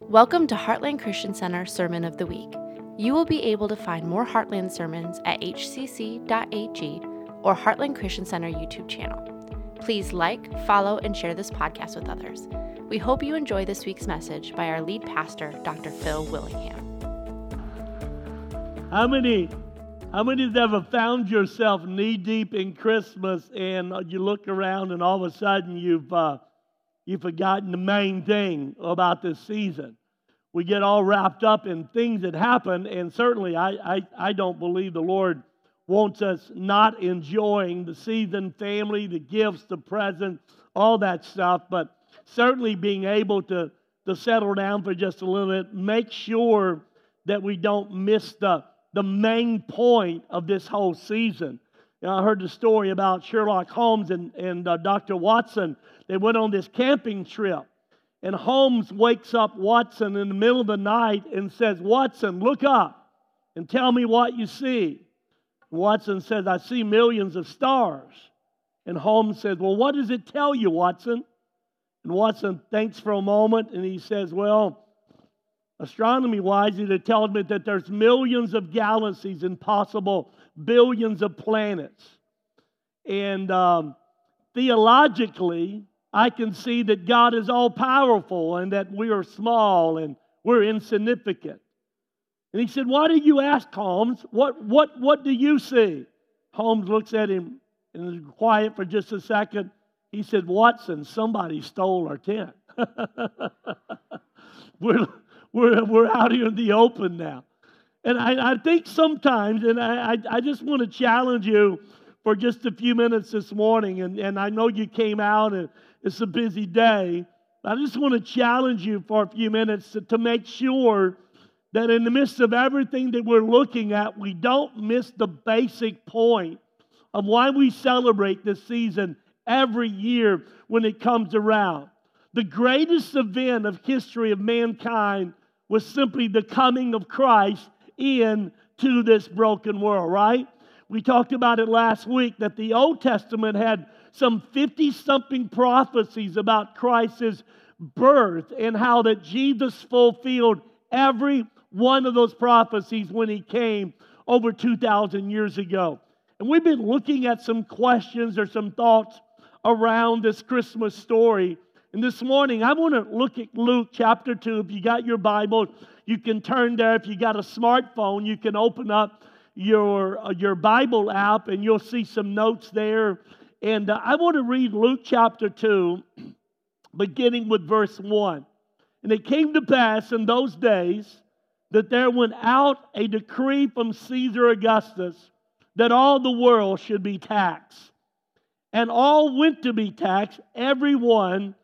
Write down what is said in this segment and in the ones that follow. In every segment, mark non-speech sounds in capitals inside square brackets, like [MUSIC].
Welcome to Heartland Christian Center Sermon of the Week. You will be able to find more Heartland sermons at hcc.ag or Heartland Christian Center YouTube channel. Please like, follow, and share this podcast with others. We hope you enjoy this week's message by our lead pastor, Dr. Phil Willingham. How many, how many have ever found yourself knee deep in Christmas and you look around and all of a sudden you've uh, you've forgotten the main thing about this season? We get all wrapped up in things that happen, and certainly I, I, I don't believe the Lord wants us not enjoying the season, family, the gifts, the presents, all that stuff, but certainly being able to, to settle down for just a little bit, make sure that we don't miss the, the main point of this whole season. I heard the story about Sherlock Holmes and, and uh, Dr. Watson. They went on this camping trip. And Holmes wakes up Watson in the middle of the night and says, Watson, look up and tell me what you see. Watson says, I see millions of stars. And Holmes says, Well, what does it tell you, Watson? And Watson thinks for a moment and he says, Well, astronomy wise, it tells me that there's millions of galaxies and possible billions of planets. And um, theologically, I can see that God is all powerful and that we are small and we're insignificant. And he said, Why do you ask, Holmes? What, what, what do you see? Holmes looks at him and is quiet for just a second. He said, Watson, somebody stole our tent. [LAUGHS] we're, we're, we're out here in the open now. And I, I think sometimes, and I, I, I just want to challenge you for just a few minutes this morning. And, and I know you came out and it's a busy day. I just want to challenge you for a few minutes to, to make sure that in the midst of everything that we're looking at, we don't miss the basic point of why we celebrate this season every year when it comes around. The greatest event of history of mankind was simply the coming of Christ into this broken world, right? We talked about it last week that the Old Testament had some 50 something prophecies about Christ's birth and how that Jesus fulfilled every one of those prophecies when he came over 2,000 years ago. And we've been looking at some questions or some thoughts around this Christmas story. And this morning, I want to look at Luke chapter 2. If you got your Bible, you can turn there. If you got a smartphone, you can open up your, uh, your Bible app and you'll see some notes there. And uh, I want to read Luke chapter 2, [CLEARS THROAT] beginning with verse 1. And it came to pass in those days that there went out a decree from Caesar Augustus that all the world should be taxed and all went to be taxed, everyone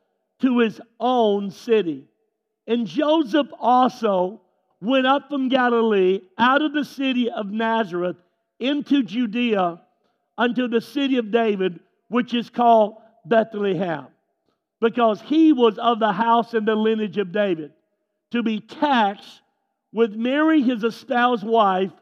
to his own city. And Joseph also went up from Galilee out of the city of Nazareth into Judea unto the city of David, which is called Bethlehem, because he was of the house and the lineage of David, to be taxed with Mary, his espoused wife,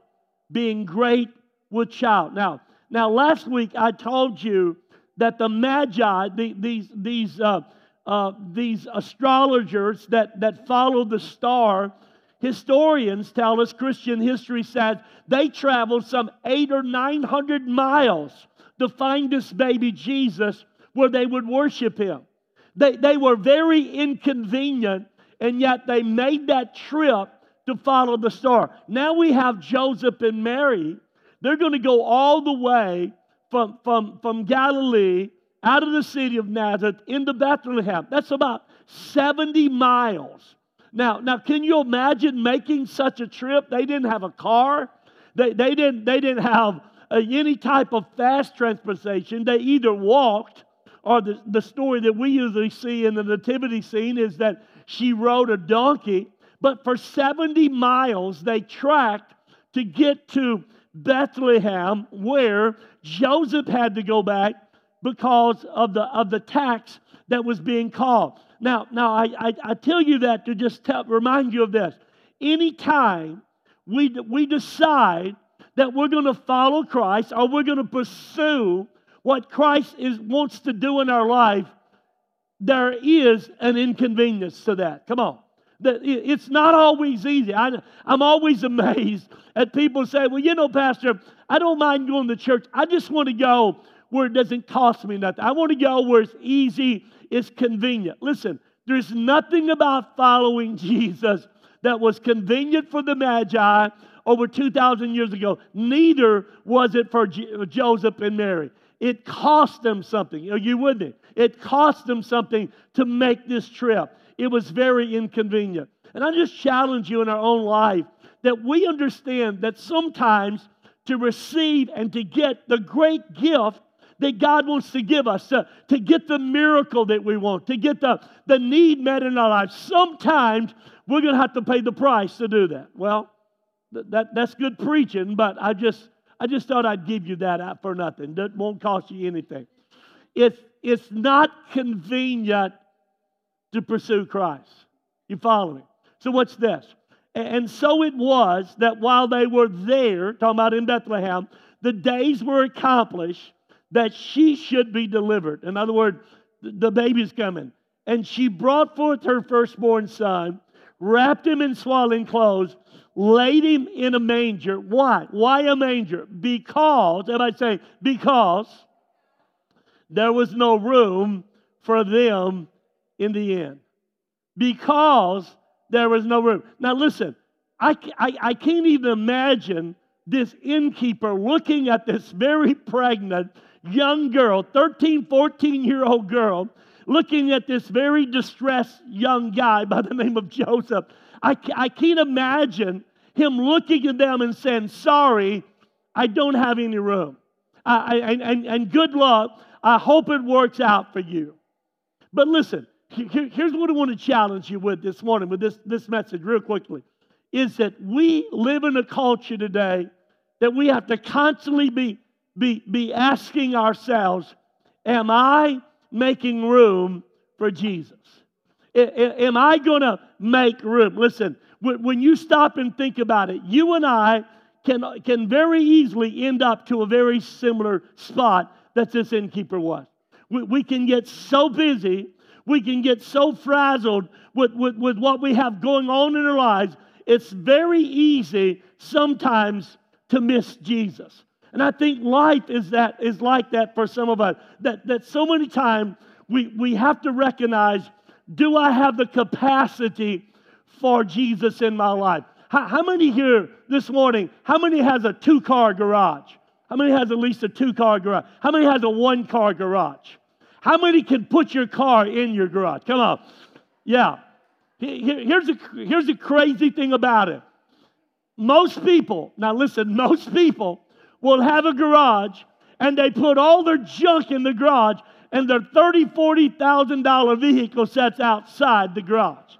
being great with child. Now, now last week I told you that the Magi, the, these, these, uh, uh, these astrologers that, that followed the star, historians tell us, Christian history says, they traveled some eight or nine hundred miles to find this baby Jesus where they would worship him. They, they were very inconvenient, and yet they made that trip to follow the star. Now we have Joseph and Mary. They're going to go all the way from, from, from Galilee out of the city of Nazareth into Bethlehem. That's about 70 miles. Now, now can you imagine making such a trip? They didn't have a car. They, they, didn't, they didn't have uh, any type of fast transportation. They either walked, or the, the story that we usually see in the nativity scene is that she rode a donkey. But for 70 miles, they tracked to get to Bethlehem, where Joseph had to go back because of the, of the tax that was being called. Now, now I, I, I tell you that to just tell, remind you of this. Anytime we, we decide that we're going to follow Christ or we're going to pursue what Christ is, wants to do in our life, there is an inconvenience to that. Come on. it's not always easy. I, I'm always [LAUGHS] amazed at people say, well, you know, Pastor, I don't mind going to church. I just want to go where it doesn't cost me nothing. I want to go where it's easy, it's convenient. Listen, there's nothing about following [LAUGHS] Jesus that was convenient for the Magi over 2,000 years ago. Neither was it for uh, Joseph and Mary. It cost them something. Are you with me? It cost them something to make this trip. It was very inconvenient. And I just challenge you in our own life that we understand that sometimes to receive and to get the great gift that God wants to give us, to, to get the miracle that we want, to get the, the need met in our lives. Sometimes we're going to have to pay the price to do that. Well, that, that's good preaching, but I just, I just thought I'd give you that out for nothing. That won't cost you anything. It's, it's not convenient to pursue Christ. You follow me? So, what's this? And so it was that while they were there, talking about in Bethlehem, the days were accomplished that she should be delivered. In other words, the baby's coming. And she brought forth her firstborn son, wrapped him in swaddling clothes, laid him in a manger. Why? Why a manger? Because, and I say, because there was no room for them in the inn. Because there was no room. Now, listen, I, I, I can't even imagine this innkeeper looking at this very pregnant young girl, 13, 14 year old girl, looking at this very distressed young guy by the name of Joseph. I, I can't imagine him looking at them and saying, Sorry, I don't have any room. I, I, and, and good luck. I hope it works out for you. But listen, here, here's what I want to challenge you with this morning, with this, this message, real quickly, is that we live in a culture today that we have to constantly be be, be asking ourselves, Am I making room for Jesus? Am I going to make room? Listen, when you stop and think about it, you and I can, can very easily end up to a very similar spot that this innkeeper was. We, we can get so busy, we can get so frazzled with, with, with what we have going on in our lives, it's very easy sometimes to miss Jesus. And I think life is that is like that for some of us. That that so many times we, we have to recognize, do I have the capacity for Jesus in my life? How, how many here this morning, how many has a two-car garage? How many has at least a two-car garage? How many has a one-car garage? How many can put your car in your garage? Come on. Yeah. Here's a, here's a crazy thing about it. Most people, now listen, most people will have a garage and they put all their junk in the garage and their $30,000, $40,000 vehicle sits outside the garage.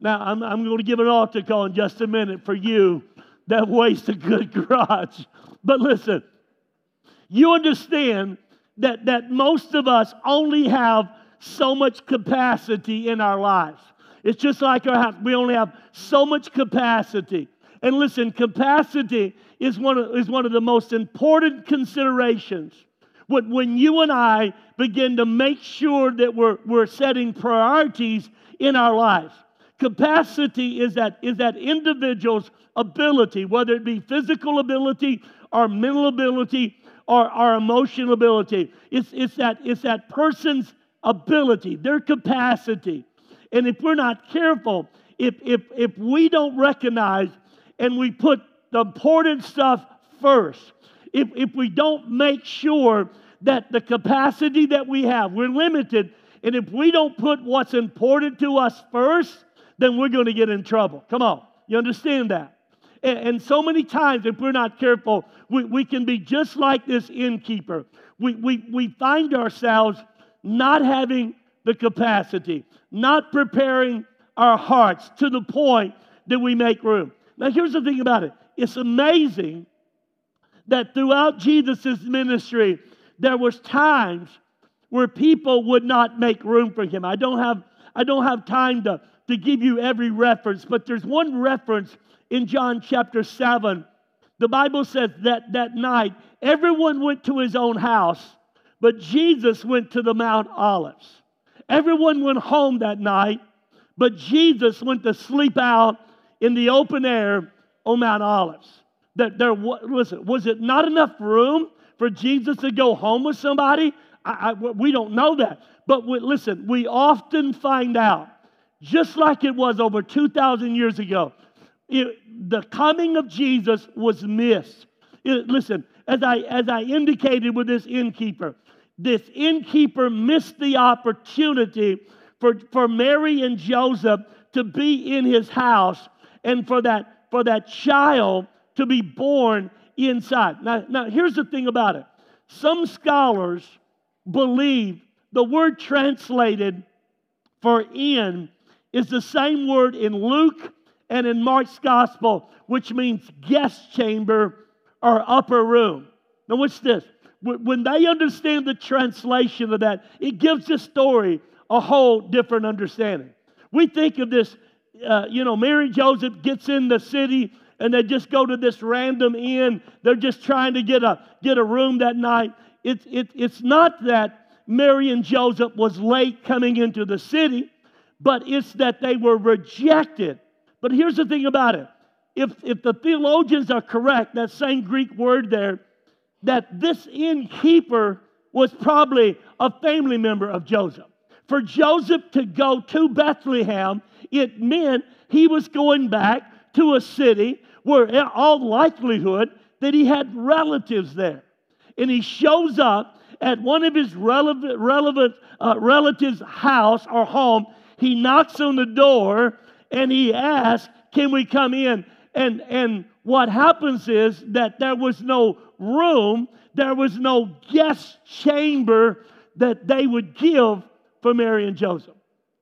Now, I'm, I'm going to give an altar call in just a minute for you that waste a good [LAUGHS] garage. But listen, you understand that, that most of us only have so much capacity in our lives. It's just like our house. We only have so much capacity. And listen, capacity is one of, is one of the most important considerations. When, when you and I begin to make sure that we're, we're setting priorities in our lives, capacity is that, is that individual's ability, whether it be physical ability or mental ability or, or emotional ability. It's, it's, that, it's that person's ability, their capacity. And if we're not careful, if, if, if we don't recognize and we put the important stuff first, if, if we don't make sure that the capacity that we have, we're limited, and if we don't put what's important to us first, then we're going to get in trouble. Come on, you understand that? And, and so many times, if we're not careful, we, we can be just like this innkeeper. We, we, we find ourselves not having the capacity, not preparing our hearts to the point that we make room. Now, here's the thing about it it's amazing that throughout Jesus' ministry, there was times where people would not make room for him. I don't have, I don't have time to, to give you every reference, but there's one reference in John chapter 7. The Bible says that that night everyone went to his own house, but Jesus went to the Mount Olives. Everyone went home that night, But Jesus went to sleep out in the open air on Mount Olives. That there, listen, was it not enough room for Jesus to go home with somebody? I, I, we don't know that. But we, listen, we often find out, just like it was over 2,000 years ago, it, the coming of Jesus was missed. It, listen, as I, as I indicated with this innkeeper, this innkeeper missed the opportunity for, for Mary and Joseph to be in his house and for that, for that child to be born inside. Now, now, here's the thing about it some scholars believe the word translated for inn is the same word in Luke and in Mark's gospel, which means guest chamber or upper room. Now, what's this? When they understand the translation of that, it gives the story a whole different understanding. We think of this, uh, you know, Mary Joseph gets in the city and they just go to this random inn. They're just trying to get a, get a room that night. It, it, it's not that Mary and Joseph was late coming into the city, but it's that they were rejected. But here's the thing about it. If, if the theologians are correct, that same Greek word there, that this innkeeper was probably a family member of Joseph. For Joseph to go to Bethlehem, it meant he was going back to a city where, in all likelihood, that he had relatives there. And he shows up at one of his relevant, relevant uh, relatives' house or home. He knocks on the door and he asks, Can we come in? And, and what happens is that there was no room, there was no guest chamber that they would give for Mary and Joseph.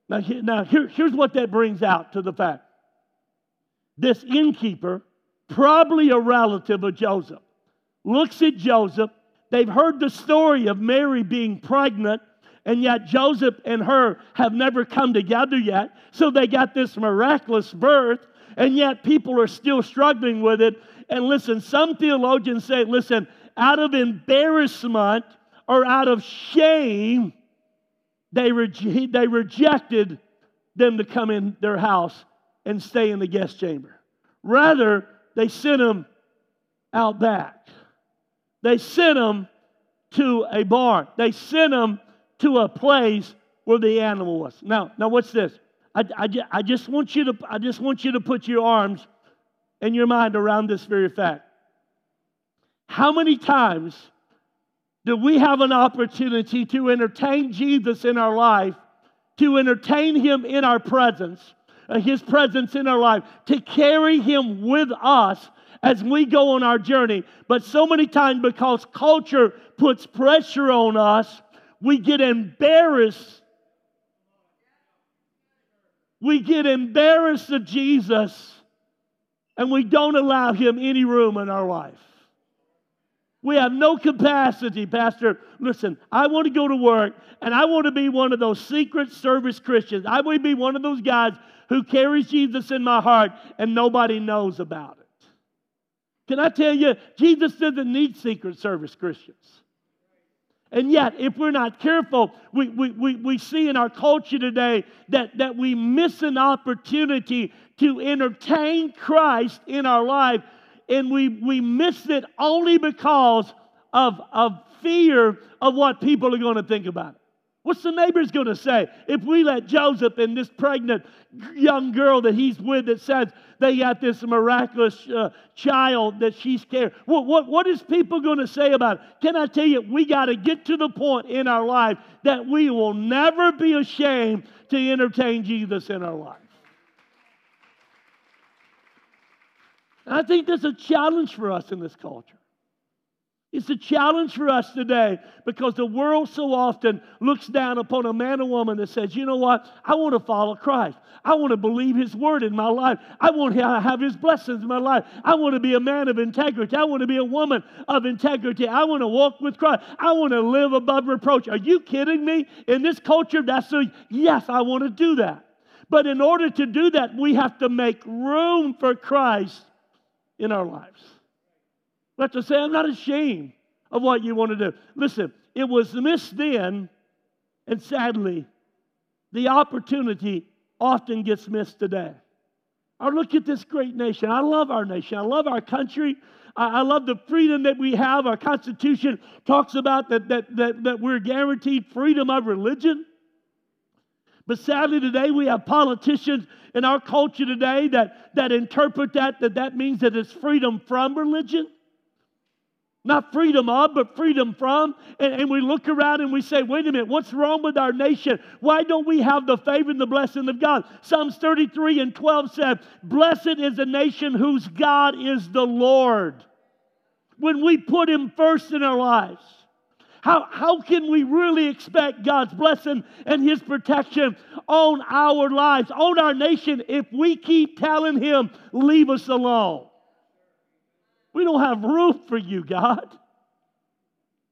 Now, now here, here's what that brings out to the fact this innkeeper, probably a relative of Joseph, looks at Joseph. They've heard the story of Mary being pregnant, and yet Joseph and her have never come together yet. So they got this miraculous birth, and yet people are still struggling with it. And listen, some theologians say, listen, out of embarrassment or out of shame, they, re- they rejected them to come in their house and stay in the guest chamber. Rather, they sent them out back. They sent them to a barn. They sent them to a place where the animal was. Now, now what's this? I, I, I, just want you to, I just want you to put your arms and your mind around this very fact. How many times do we have an opportunity to entertain Jesus in our life, to entertain him in our presence, uh, his presence in our life, to carry him with us as we go on our journey. But so many times, because culture puts pressure on us, we get embarrassed. We get embarrassed of Jesus and we don't allow him any room in our life. We have no capacity, Pastor. Listen, I want to go to work and I want to be one of those secret service Christians. I want to be one of those guys who carries Jesus in my heart and nobody knows about it. Can I tell you, Jesus doesn't need secret service Christians. And yet, if we're not careful, we, we, we, we see in our culture today that, that we miss an opportunity to entertain Christ in our life and we, we miss it only because of, of fear of what people are going to think about it. What's the neighbors going to say if we let Joseph and this pregnant young girl that he's with that says they got this miraculous uh, child that she's carrying? What, what, what is people going to say about it? Can I tell you, we got to get to the point in our life that we will never be ashamed to entertain Jesus in our life. I think that's a challenge for us in this culture. It's a challenge for us today because the world so often looks down upon a man or woman that says, you know what? I want to follow Christ. I want to believe his word in my life. I want to have his blessings in my life. I want to be a man of integrity. I want to be a woman of integrity. I want to walk with Christ. I want to live above reproach. Are you kidding me? In this culture, that's a yes, I want to do that. But in order to do that, we have to make room for Christ in our lives. Have to say, I'm not ashamed of what you want to do. Listen, it was missed then, and sadly, the opportunity often gets missed today. I look at this great nation. I love our nation. I love our country. I, love the freedom that we have. Our Constitution talks about that, that, that, that we're guaranteed freedom of religion. But sadly, today we have politicians in our culture today that, that interpret that, that that means that it's freedom from religion. Not freedom of, but freedom from. And, and, we look around and we say, wait a minute, what's wrong with our nation? Why don't we have the favor and the blessing of God? Psalms 33 and 12 said, Blessed is a nation whose God is the Lord. When we put Him first in our lives. How, how can we really expect God's blessing and His protection on our lives, on our nation, if we keep telling Him, leave us alone? We don't have room for you, God.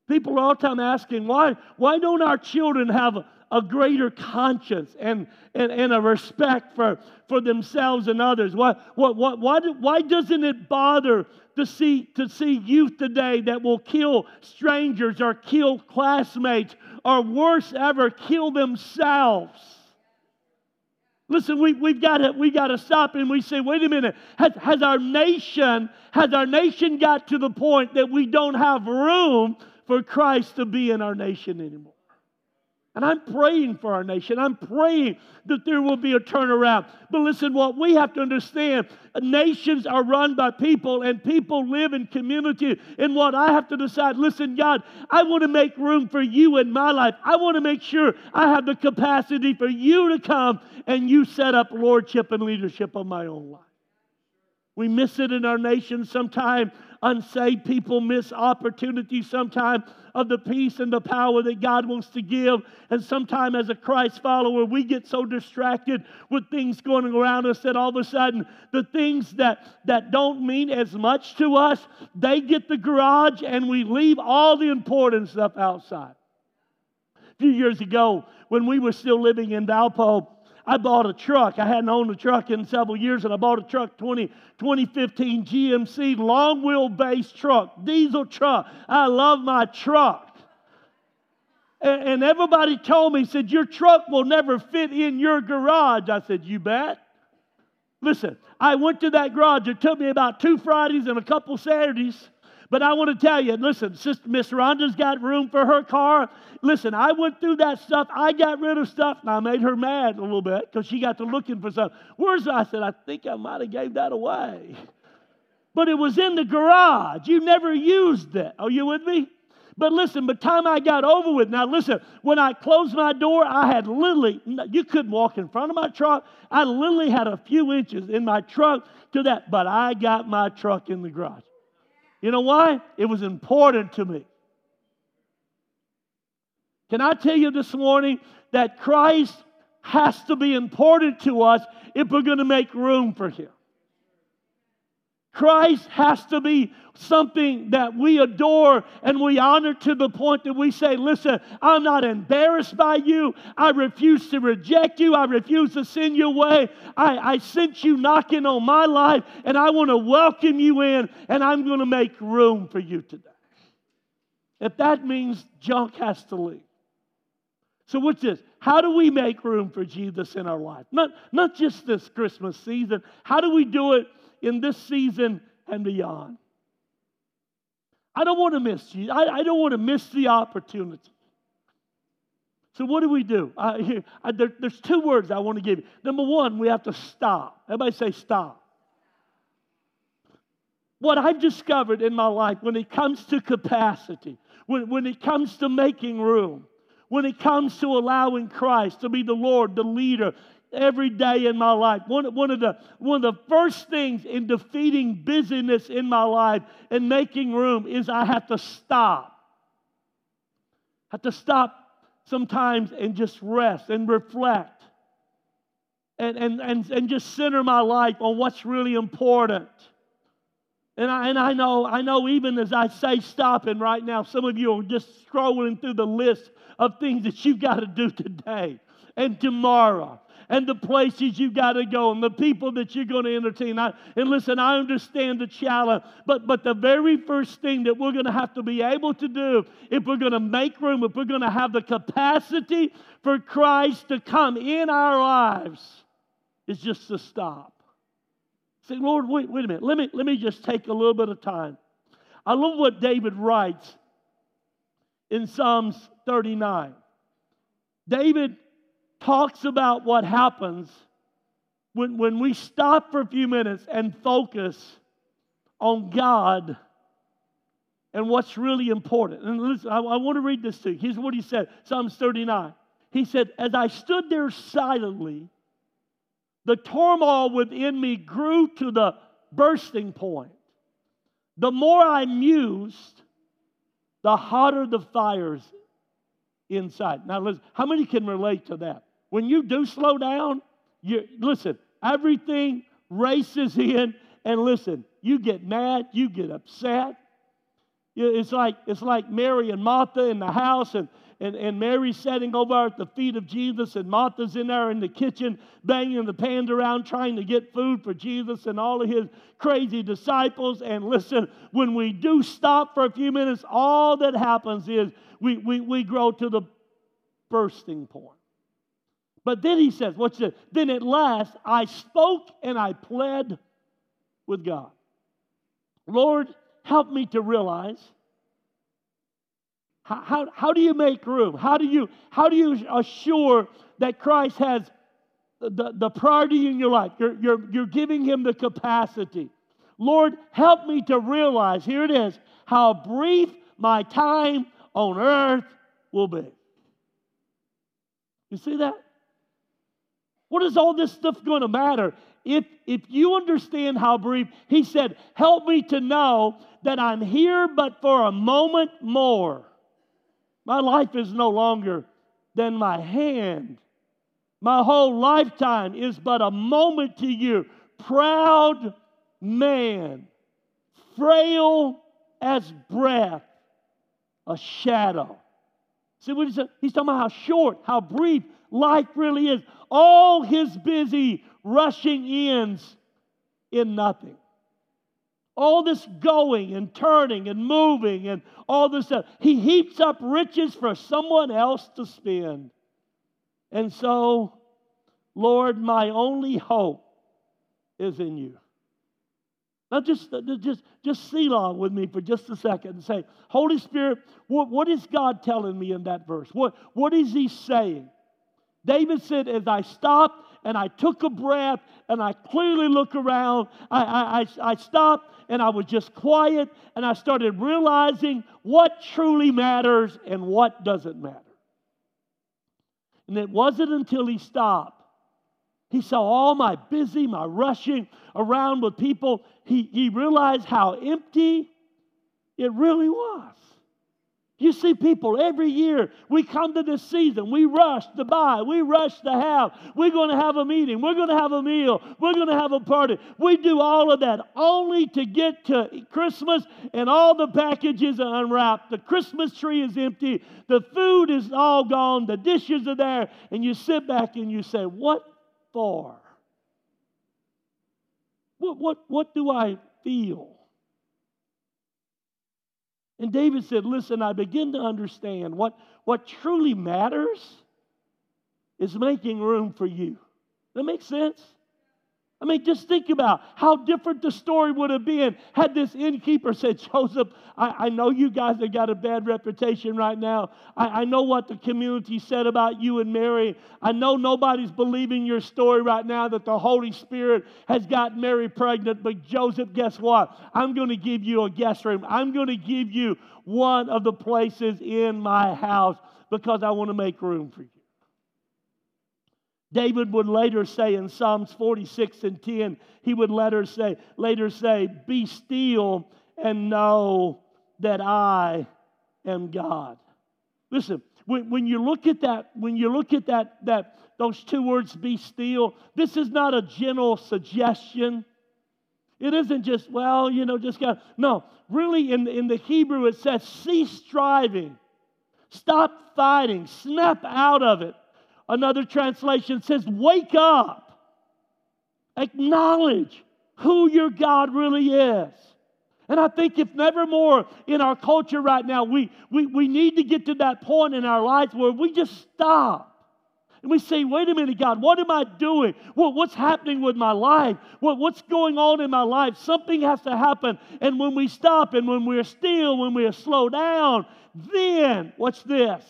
People are all the time asking, why, why don't our children have a, a greater conscience and, and, and a respect for, for themselves and others? Why, why, why, why, do, why doesn't it bother to see, to see youth today that will kill strangers or kill classmates or worse ever, kill themselves. Listen, we, we've got to we got to stop and we say, wait a minute, has, has our nation, has our nation got to the point that we don't have room for Christ to be in our nation anymore? And I'm praying for our nation. I'm praying that there will be a turnaround. But listen, what we have to understand nations are run by people, and people live in community. And what I have to decide listen, God, I want to make room for you in my life. I want to make sure I have the capacity for you to come and you set up lordship and leadership of my own life. We miss it in our nation sometimes unsaved people miss opportunities sometimes of the peace and the power that God wants to give. And sometimes, as a Christ follower, we get so distracted with things going around us that all of a sudden the things that, that don't mean as much to us, they get the garage and we leave all the important stuff outside. A few years ago, when we were still living in Valpo, I bought a truck. I hadn't owned a truck in several years, and I bought a truck 20, 2015 GMC long wheelbase truck, diesel truck. I love my truck. And, and everybody told me, said, Your truck will never fit in your garage. I said, You bet. Listen, I went to that garage. It took me about two Fridays and a couple Saturdays but I want to tell you, listen, Sister Miss Rhonda's got room for her car. Listen, I went through that stuff. I got rid of stuff, and I made her mad a little bit because she got to looking for stuff. Where's I said, I think I might have gave that away. But it was in the garage. You never used it. Are you with me? But listen, by the time I got over with, now listen, when I closed my door, I had literally, you couldn't walk in front of my truck. I literally had a few inches in my truck to that, but I got my truck in the garage. You know why? It was important to me. Can I tell you this morning that Christ has to be important to us if we're going to make room for Him? Christ has to be something that we adore and we honor to the point that we say, Listen, I'm not embarrassed by you. I refuse to reject you. I refuse to send you away. I, I sent you knocking on my life and I want to welcome you in and I'm going to make room for you today. If that means junk has to leave. So, what's this? How do we make room for Jesus in our life? Not, not just this Christmas season. How do we do it in this season and beyond. I don't want to miss you. I, I don't want to miss the opportunity. So, what do we do? I, I, there, there's two words I want to give you. Number one, we have to stop. Everybody say stop. What I've discovered in my life when it comes to capacity, when, when it comes to making room, when it comes to allowing Christ to be the Lord, the leader, every day in my life. One, one, of the, one of the first things in defeating busyness in my life and making room is I have to stop. I have to stop sometimes and just rest and reflect and, and, and, and just center my life on what's really important. And I, and I know, I know even as I say stopping right now, some of you are just scrolling through the list of things that you've got to do today and tomorrow and the places you've got to go and the people that you're going to entertain. I, and listen, I understand the challenge, but, but the very first thing that we're going to have to be able to do if we're going to make room, if we're going to have the capacity for Christ to come in our lives, is just to stop. Say, Lord, wait, wait a minute. Let me, let me just take a little bit of time. I love what David writes in Psalms 39. David talks about what happens when, when we stop for a few minutes and focus on God and what's really important. And listen, I, I want to read this to you. Here's what he said Psalms 39. He said, As I stood there silently, the turmoil within me grew to the bursting point. The more I mused, the hotter the fires inside. Now, listen, how many can relate to that? When you do slow down, you listen, everything races in, and listen, you get mad, you get upset. It's like it's like Mary and Martha in the house, and and, and Mary's sitting over at the feet of Jesus, and Martha's in there in the kitchen banging the pans around trying to get food for Jesus and all of his crazy disciples. And listen, when we do stop for a few minutes, all that happens is we, we, we grow to the bursting point. But then he says, what's this? Then at last I spoke and I pled with God. Lord, help me to realize how, how, how do you make room? How do you, how do you assure that Christ has the, the priority in your life? You're, you're, you're giving him the capacity. Lord, help me to realize, here it is, how brief my time on earth will be. You see that? What is all this stuff going to matter? If, if you understand how brief, he said, Help me to know that I'm here but for a moment more. My life is no longer than my hand. My whole lifetime is but a moment to you. Proud man, frail as breath, a shadow. See what he's, talking about how short, how brief life really is. All his busy rushing ends in nothing all this going and turning and moving and all this stuff. He heaps up riches for someone else to spend. And so, Lord, my only hope is in you. Now, just, just, just Selah with me for just a second and say, Holy Spirit, what, what is God telling me in that verse? What, what is He saying? David said, As I stopped and I took a breath and I clearly look around. I, I, I stopped and I was just quiet and I started realizing what truly matters and what doesn't matter. And it wasn't until he stopped. He saw all my busy, my rushing around with people. He, he realized how empty it really was. You see people every year, we come to this season, we rush to buy, we rush to have, we're going to have a meeting, we're going to have a meal, we're going to have a party. We do all of that only to get to Christmas and all the packages are unwrapped. The Christmas tree is empty, the food is all gone, the dishes are there, and you sit back and you say, What for? What, what, what do I feel? And David said, Listen, I begin to understand what, what truly matters is making room for you. That makes sense? I mean, just think about how different the story would have been had this innkeeper said, Joseph, I, I know you guys have got a bad reputation right now. I, I know what the community said about you and Mary. I know nobody's believing your story right now that the Holy Spirit has got Mary pregnant. But Joseph, guess what? I'm going to give you a guest room. I'm going to give you one of the places in my house because I want to make room for you. David would later say in Psalms 46 and 10, he would later say, later say, Be still and know that I am God. Listen, when, when you look at that, when you look at that, that those two words, be still, this is not a gentle suggestion. It isn't just, well, you know, just got no. Really, in, in the Hebrew, it says, cease striving, stop fighting, snap out of it. Another translation says, Wake up, acknowledge who your God really is. And I think if never more in our culture right now, we, we, we need to get to that point in our lives where we just stop And we say, wait a minute, God, what am I doing? What, what's happening with my life? What, what's going on in my life? Something has to happen. And when we stop and when we're still, when we're slow down, then, what's this?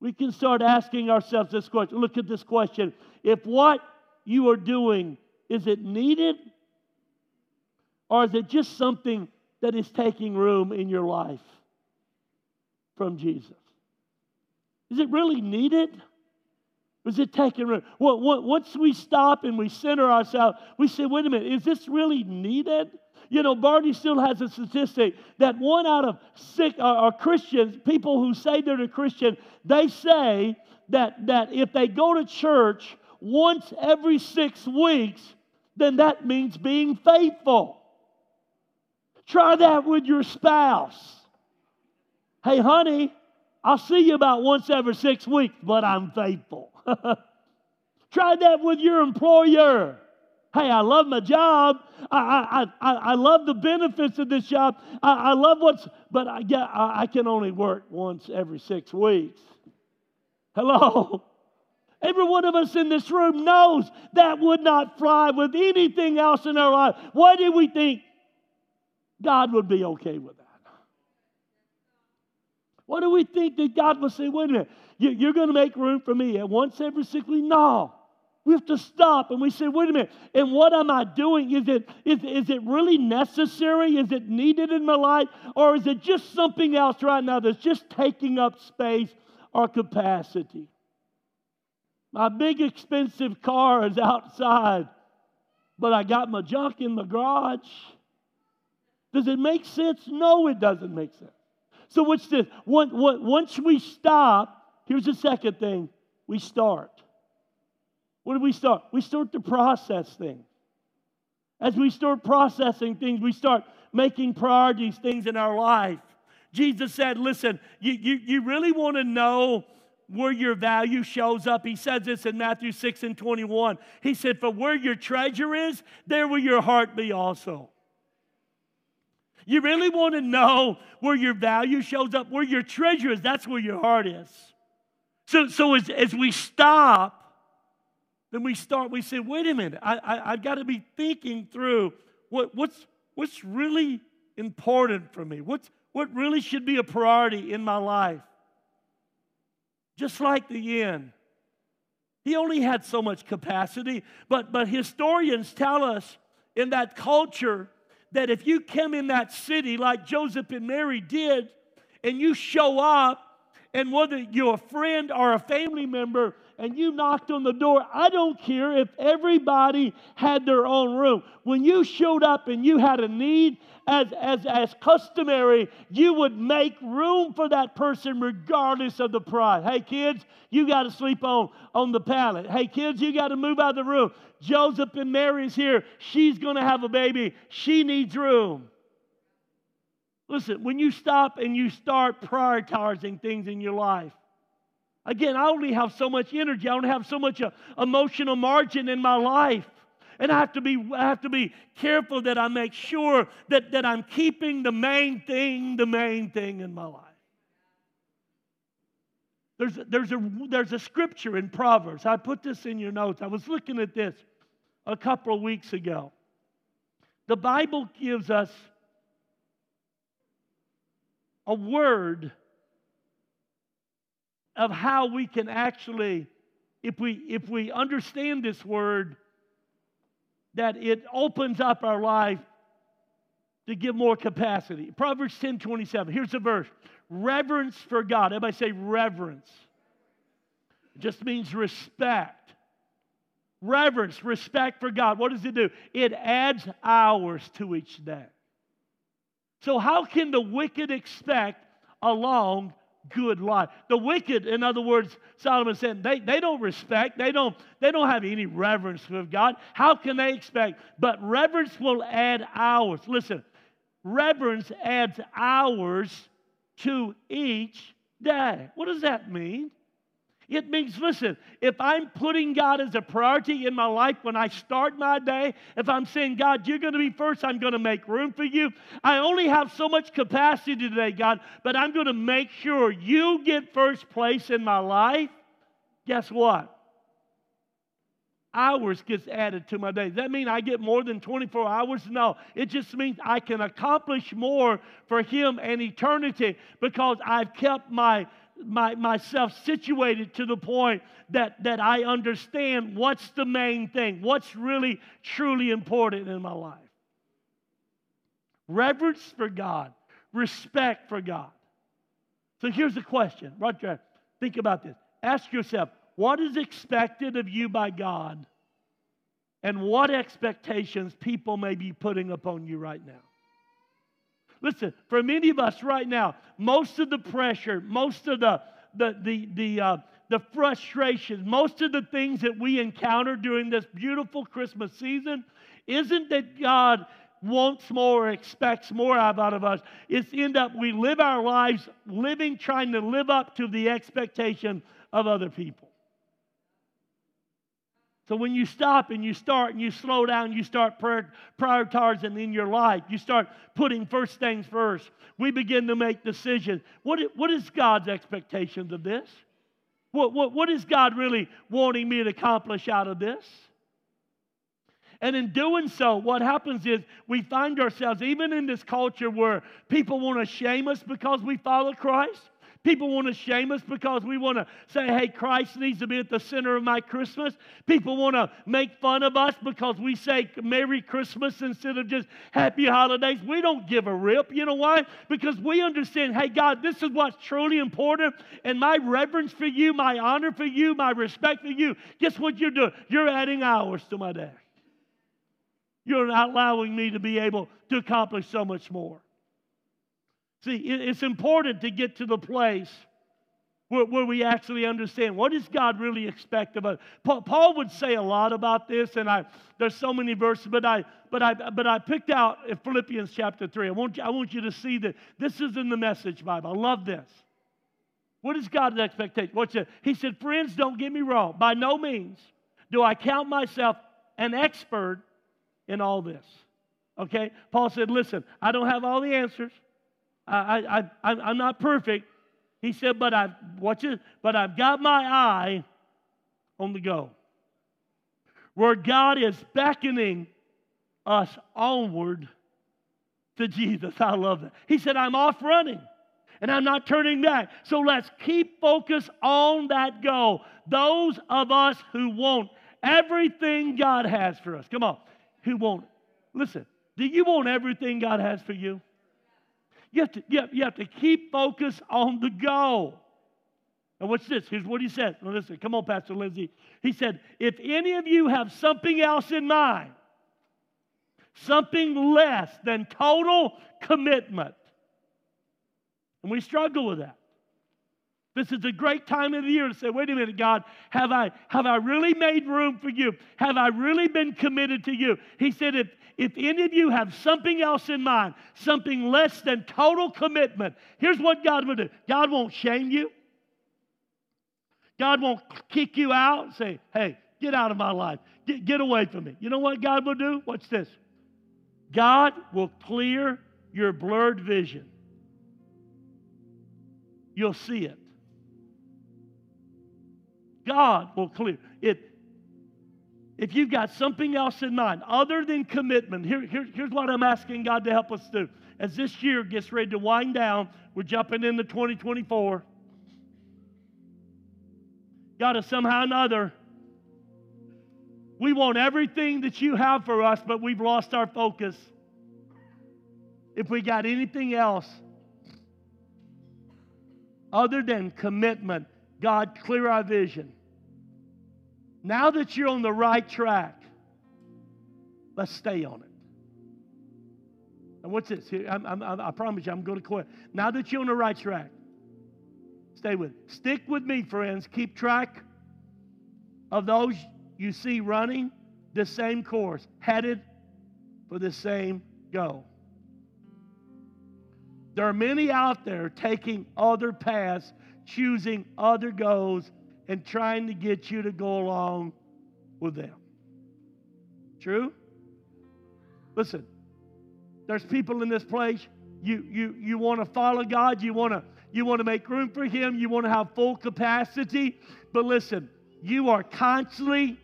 We can start asking ourselves this question. Look at this question. If what you are doing, is it needed? Or is it just something that is taking room in your life from Jesus? Is it really needed? Is it taking room? Once we stop and we center ourselves, we say, wait a minute, is this really needed? You know, Barna still has a statistic that one out of six are, are Christians, people who say they're a Christian, they say that, that if they go to church once every six weeks, then that means being faithful. Try that with your spouse. Hey, honey, I'll see you about once every six weeks, but I'm faithful. [LAUGHS] Try that with your employer. Hey, I love my job. I, I, I, I love the benefits of this job. I, I love what's, but I, get, I, I can only work once every six weeks. Hello? [LAUGHS] Every one of us in this room knows that would not fly with anything else in our life. Why do we think God would be okay with that? Why do we think that God would say, wait a minute, you're going to make room for me at once every six weeks? No. We have to stop and we say, wait a minute, and what am I doing? Is it, is, is it really necessary? Is it needed in my life? Or is it just something else right now that's just taking up space or capacity? My big expensive car is outside, but I got my junk in the garage. Does it make sense? No, it doesn't make sense. So, what's this? Once we stop, here's the second thing we start. What do we start? We start to process things. As we start processing things, we start making priorities, things in our life. Jesus said, Listen, you, you, you really want to know where your value shows up. He says this in Matthew 6 and 21. He said, For where your treasure is, there will your heart be also. You really want to know where your value shows up, where your treasure is, that's where your heart is. So, so as, as we stop, then we start, we say, wait a minute, I, I, I've got to be thinking through what, what's, what's really important for me, what's, what really should be a priority in my life? Just like the inn. He only had so much capacity, but, but historians tell us in that culture that if you come in that city like Joseph and Mary did, and you show up, and whether you're a friend or a family member, and you knocked on the door, I don't care if everybody had their own room. When you showed up and you had a need, as, as, as customary, you would make room for that person regardless of the price. Hey, kids, you got to sleep on, on the pallet. Hey, kids, you got to move out of the room. Joseph and Mary's here. She's going to have a baby. She needs room. Listen, when you stop and you start prioritizing things in your life, Again, I only have so much energy. I don't have so much uh, emotional margin in my life. And I have to be, I have to be careful that I make sure that, that I'm keeping the main thing, the main thing in my life. There's, there's, a, there's a scripture in Proverbs. I put this in your notes. I was looking at this a couple of weeks ago. The Bible gives us a word of how we can actually, if we, if we understand this word, that it opens up our life to give more capacity. Proverbs 10 27. Here's the verse reverence for God. Everybody say reverence. It just means respect. Reverence, respect for God. What does it do? It adds hours to each day. So, how can the wicked expect a long good life. The wicked, in other words, Solomon said, they, they don't respect, they don't, they don't have any reverence for God. How can they expect? But reverence will add hours. Listen, reverence adds hours to each day. What does that mean? It means, listen, if I'm putting God as a priority in my life when I start my day, if I'm saying, God, you're going to be first, I'm going to make room for you. I only have so much capacity today, God, but I'm going to make sure you get first place in my life. guess what? Hours gets added to my day. Does that mean I get more than 24 hours? No. It just means I can accomplish more for Him and eternity because I've kept my, my, myself situated to the point that, that I understand what's the main thing, what's really, truly important in my life. Reverence for God, respect for God. So here's the question, right there. Think about this. Ask yourself, what is expected of you by God and what expectations people may be putting upon you right now. Listen, for many of us right now, most of the pressure, most of the the the the uh, the frustration, most of the things that we encounter during this beautiful Christmas season, isn't that God wants more, expects more out of us. It's end up we live our lives living, trying to live up to the expectation of other people. So when you stop and you start and you slow down, you start prioritizing in your life. You start putting first things first. We begin to make decisions. What, what is God's expectations of this? What, what, what is God really wanting me to accomplish out of this? And in doing so, what happens is we find ourselves, even in this culture where people want to shame us because we follow Christ, People want to shame us because we want to say, hey, Christ needs to be at the center of my Christmas. People want to make fun of us because we say Merry Christmas instead of just Happy Holidays. We don't give a rip. You know why? Because we understand, hey, God, this is what's truly important. And my reverence for you, my honor for you, my respect for you, guess what you're doing? You're adding hours to my day. You're allowing me to be able to accomplish so much more. See, it's important to get to the place where, where, we actually understand what does God really expect of us. Paul, Paul, would say a lot about this, and I there's so many verses, but I but I but I picked out Philippians chapter three. I want you, I want you to see that this is in the Message Bible. I love this. What is God's expectation? What's it? He said, "Friends, don't get me wrong. By no means do I count myself an expert in all this." Okay, Paul said, "Listen, I don't have all the answers." I, I, I, am not perfect. He said, but I've, watch it, but I've got my eye on the goal. Where God is beckoning us onward to Jesus. I love that. He said, I'm off running and I'm not turning back. So let's keep focus on that goal. Those of us who want everything God has for us, come on, who want, listen, do you want everything God has for you? You have to, you have, you have to keep focus on the goal. And what's this? Here's what he said. Now listen, come on, Pastor Lindsay. He said, if any of you have something else in mind, something less than total commitment, and we struggle with that. This is a great time of the year to say, wait a minute, God, have I, have I really made room for you? Have I really been committed to you? He said, if, if any of you have something else in mind, something less than total commitment, here's what God will do God won't shame you. God won't kick you out and say, hey, get out of my life. Get, get away from me. You know what God will do? Watch this. God will clear your blurred vision. You'll see it. God will clear it. If you've got something else in mind other than commitment, here, here, here's what I'm asking God to help us do. As this year gets ready to wind down, we're jumping into 2024. God, to somehow or another, we want everything that you have for us, but we've lost our focus. If we got anything else other than commitment, God, clear our vision. Now that you're on the right track, let's stay on it. And what's this? Here, I'm, I'm, i promise you, I'm going to quit. Now that you're on the right track, stay with. It. Stick with me, friends. Keep track of those you see running the same course, headed for the same goal. There are many out there taking other paths choosing other goals and trying to get you to go along with them. True? Listen, there's people in this place. You, you, you want to follow God. You want to You want to make room for Him. You want to have full capacity. But listen, you are constantly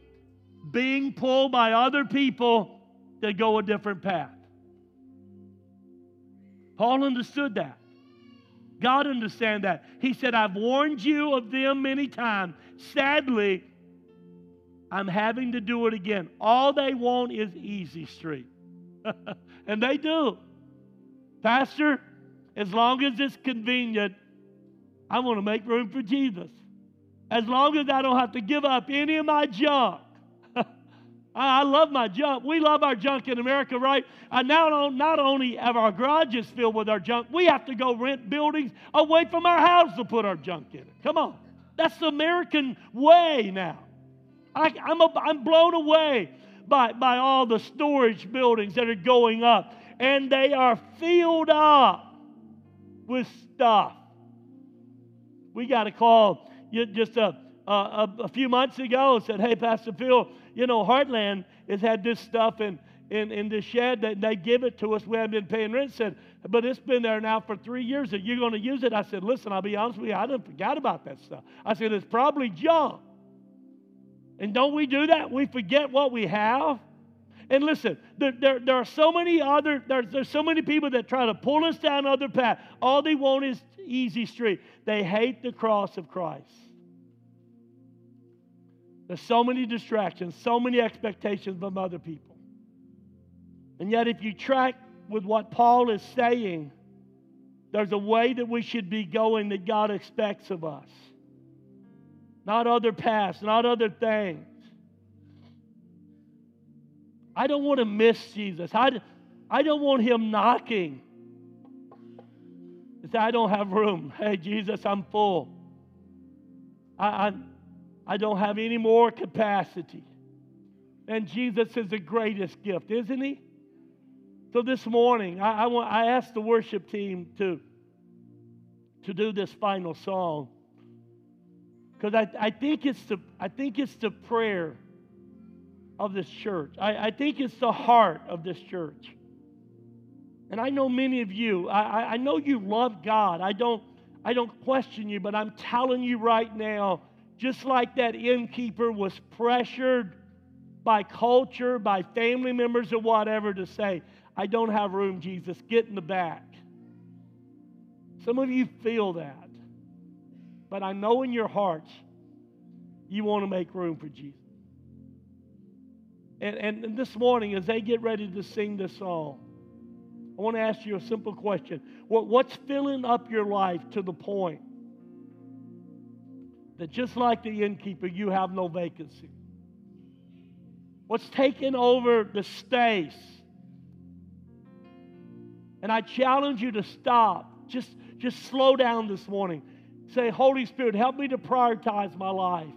being pulled by other people that go a different path. Paul understood that. God understand that. He said, I've warned you of them many times. Sadly, I'm having to do it again. All they want is easy street. [LAUGHS] and they do. Pastor, as long as it's convenient, I want to make room for Jesus. As long as I don't have to give up any of my junk. I love my junk. We love our junk in America, right? I now not only have our garages filled with our junk, we have to go rent buildings away from our house to put our junk in it. Come on. That's the American way now. I, am I'm, I'm blown away by, by all the storage buildings that are going up, and they are filled up with stuff. We got a call just a, a, a few months ago and said, Hey, Pastor Phil, you know, Heartland has had this stuff in, in, in the shed that they give it to us. We haven't been paying rent. Said, but it's been there now for three years. Are you're going to use it? I said, listen, I'll be honest with you. I didn't forget about that stuff. I said, it's probably junk. And don't we do that? We forget what we have. And listen, there, there, there are so many other, there's, there's so many people that try to pull us down other path. All they want is easy street. They hate the cross of Christ. There's so many distractions, so many expectations from other people. And yet, if you track with what Paul is saying, there's a way that we should be going that God expects of us not other paths, not other things. I don't want to miss Jesus. I, I don't want him knocking. I don't have room. [LAUGHS] Hey, Jesus, I'm full. I, I, I don't have any more capacity. And Jesus is the greatest gift, isn't he? So this morning, I, I, want, I asked the worship team to, to do this final song. Because I, I, think it's the, I think it's the prayer of this church. I, I think it's the heart of this church. And I know many of you, I, I know you love God. I don't, I don't question you, but I'm telling you right now, just like that innkeeper was pressured by culture, by family members, or whatever to say, I don't have room, Jesus, get in the back. Some of you feel that. But I know in your hearts you want to make room for Jesus. And, and, this morning, as they get ready to sing this song, I want to ask you a simple question. What, what's filling up your life to the point that just like the innkeeper, you have no vacancy? What's taking over the space? And I challenge you to stop. Just, just slow down this morning. Say, Holy Spirit, help me to prioritize my life.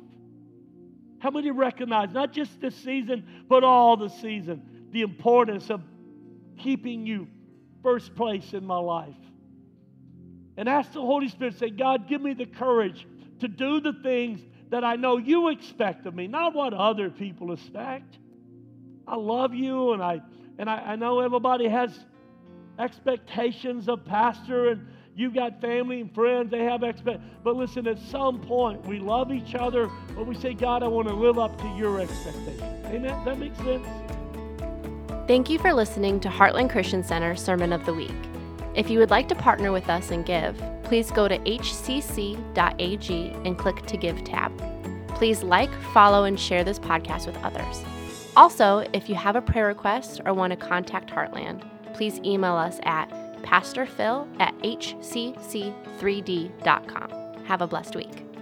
Help me to recognize not just this season, but all the season, the importance of keeping you first place in my life. And ask the Holy Spirit, say, God, give me the courage to do the things that I know you expect of me, not what other people expect. I love you, and I and I, I know everybody has expectations of pastor and You've got family and friends, they have expect. But listen, at some point, we love each other, but we say, God, I want to live up to your expectations. Amen? That makes sense? Thank you for listening to Heartland Christian Center Sermon of the Week. If you would like to partner with us and give, please go to hcc.ag and click to Give tab. Please like, follow, and share this podcast with others. Also, if you have a prayer request or want to contact Heartland, please email us at pastorphil at hcc3d.com. Have a blessed week.